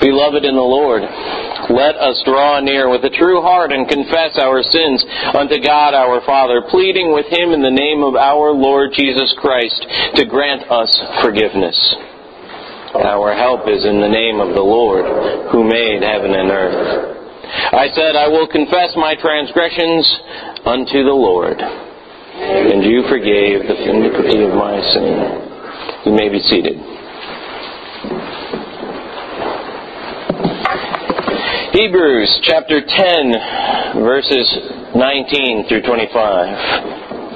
Beloved in the Lord, let us draw near with a true heart and confess our sins unto God our Father, pleading with Him in the name of our Lord Jesus Christ to grant us forgiveness. Our help is in the name of the Lord, who made heaven and earth. I said, I will confess my transgressions unto the Lord, and you forgave the iniquity of my sin. You may be seated. Hebrews chapter 10, verses 19 through 25.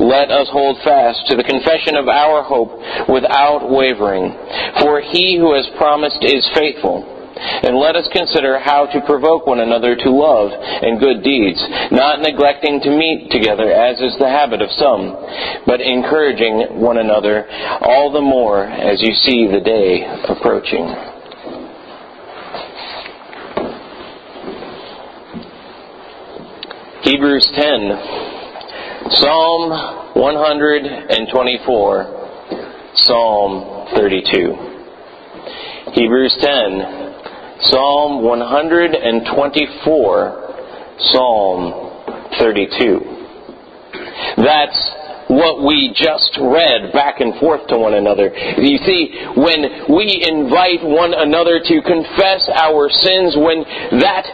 Let us hold fast to the confession of our hope without wavering, for he who has promised is faithful. And let us consider how to provoke one another to love and good deeds, not neglecting to meet together as is the habit of some, but encouraging one another all the more as you see the day approaching. Hebrews 10 Psalm 124, Psalm 32. Hebrews 10, Psalm 124, Psalm 32. That's what we just read back and forth to one another. You see, when we invite one another to confess our sins, when that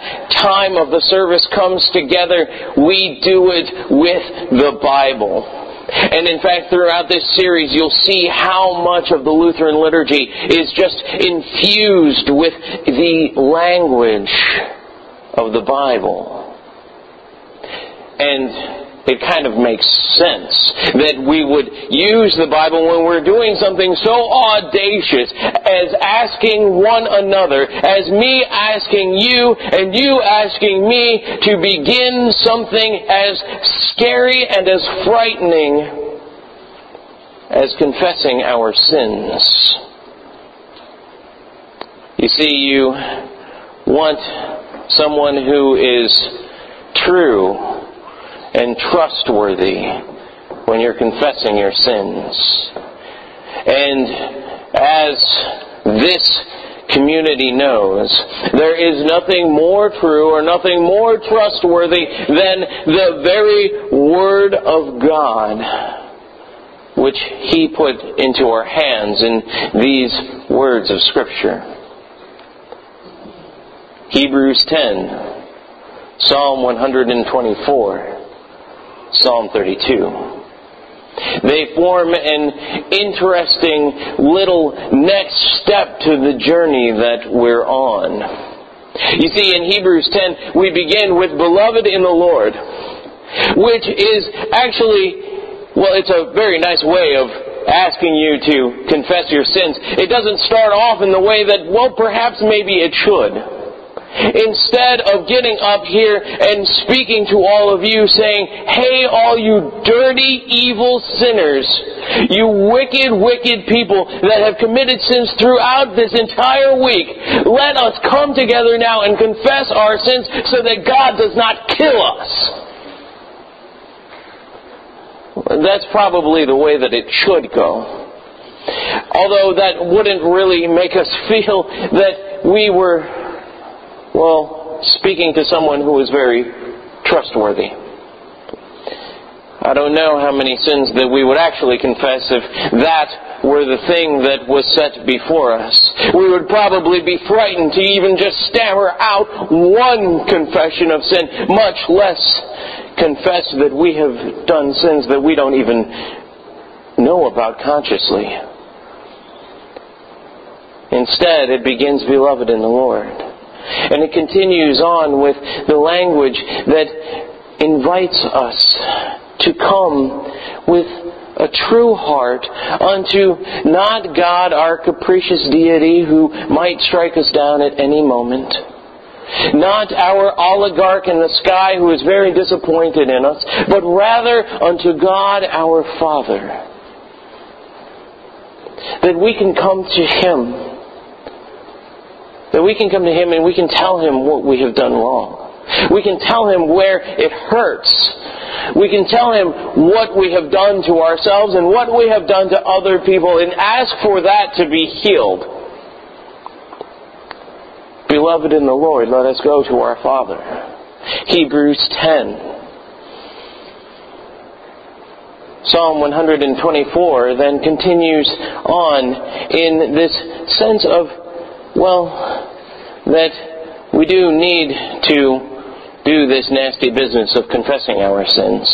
time of the service comes together, we do it with the Bible. And in fact, throughout this series, you'll see how much of the Lutheran liturgy is just infused with the language of the Bible. And it kind of makes sense that we would use the Bible when we're doing something so audacious as asking one another, as me asking you and you asking me to begin something as scary and as frightening as confessing our sins. You see, you want someone who is true and trustworthy when you're confessing your sins. And as this community knows, there is nothing more true or nothing more trustworthy than the very Word of God which He put into our hands in these words of Scripture. Hebrews 10, Psalm 124, Psalm 32. They form an interesting little next step to the journey that we're on. You see, in Hebrews 10, we begin with Beloved in the Lord, which is actually, well, it's a very nice way of asking you to confess your sins. It doesn't start off in the way that, well, perhaps maybe it should. Instead of getting up here and speaking to all of you saying, Hey, all you dirty, evil sinners, you wicked, wicked people that have committed sins throughout this entire week, let us come together now and confess our sins so that God does not kill us. That's probably the way that it should go. Although that wouldn't really make us feel that we were well, speaking to someone who is very trustworthy. I don't know how many sins that we would actually confess if that were the thing that was set before us. We would probably be frightened to even just stammer out one confession of sin, much less confess that we have done sins that we don't even know about consciously. Instead, it begins, beloved in the Lord. And it continues on with the language that invites us to come with a true heart unto not God, our capricious deity who might strike us down at any moment, not our oligarch in the sky who is very disappointed in us, but rather unto God our Father. That we can come to Him. That we can come to Him and we can tell Him what we have done wrong. We can tell Him where it hurts. We can tell Him what we have done to ourselves and what we have done to other people and ask for that to be healed. Beloved in the Lord, let us go to our Father. Hebrews 10. Psalm 124 then continues on in this sense of, well, that we do need to do this nasty business of confessing our sins.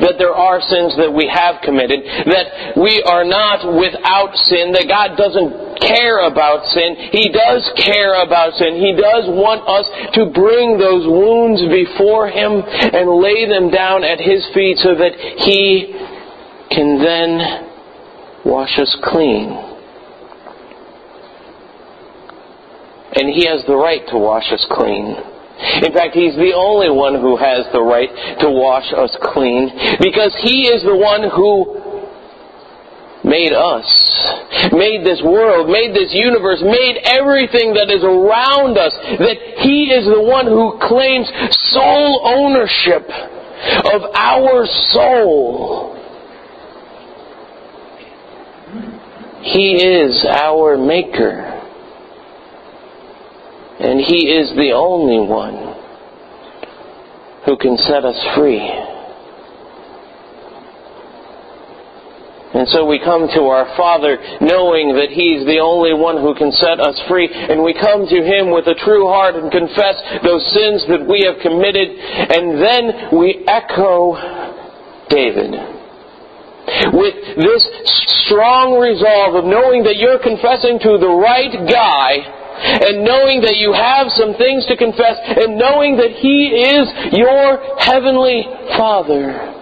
That there are sins that we have committed, that we are not without sin, that God doesn't care about sin. He does care about sin. He does want us to bring those wounds before Him and lay them down at His feet so that He can then wash us clean. And He has the right to wash us clean. In fact, He's the only one who has the right to wash us clean because He is the one who made us, made this world, made this universe, made everything that is around us, that He is the one who claims sole ownership of our soul. He is our Maker. And He is the only one who can set us free. And so we come to our Father knowing that He's the only one who can set us free. And we come to Him with a true heart and confess those sins that we have committed. And then we echo David. With this strong resolve of knowing that you're confessing to the right guy and knowing that you have some things to confess, and knowing that He is your heavenly Father.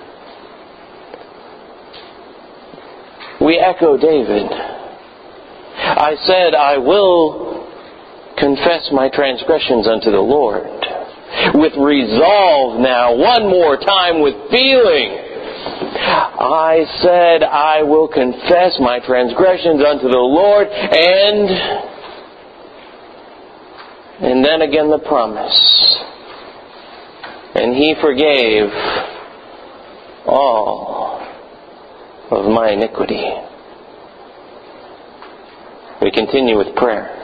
We echo David. I said, I will confess my transgressions unto the Lord. With resolve now, one more time with feeling. I said, I will confess my transgressions unto the Lord, and and then again the promise. And he forgave all of my iniquity. We continue with prayer.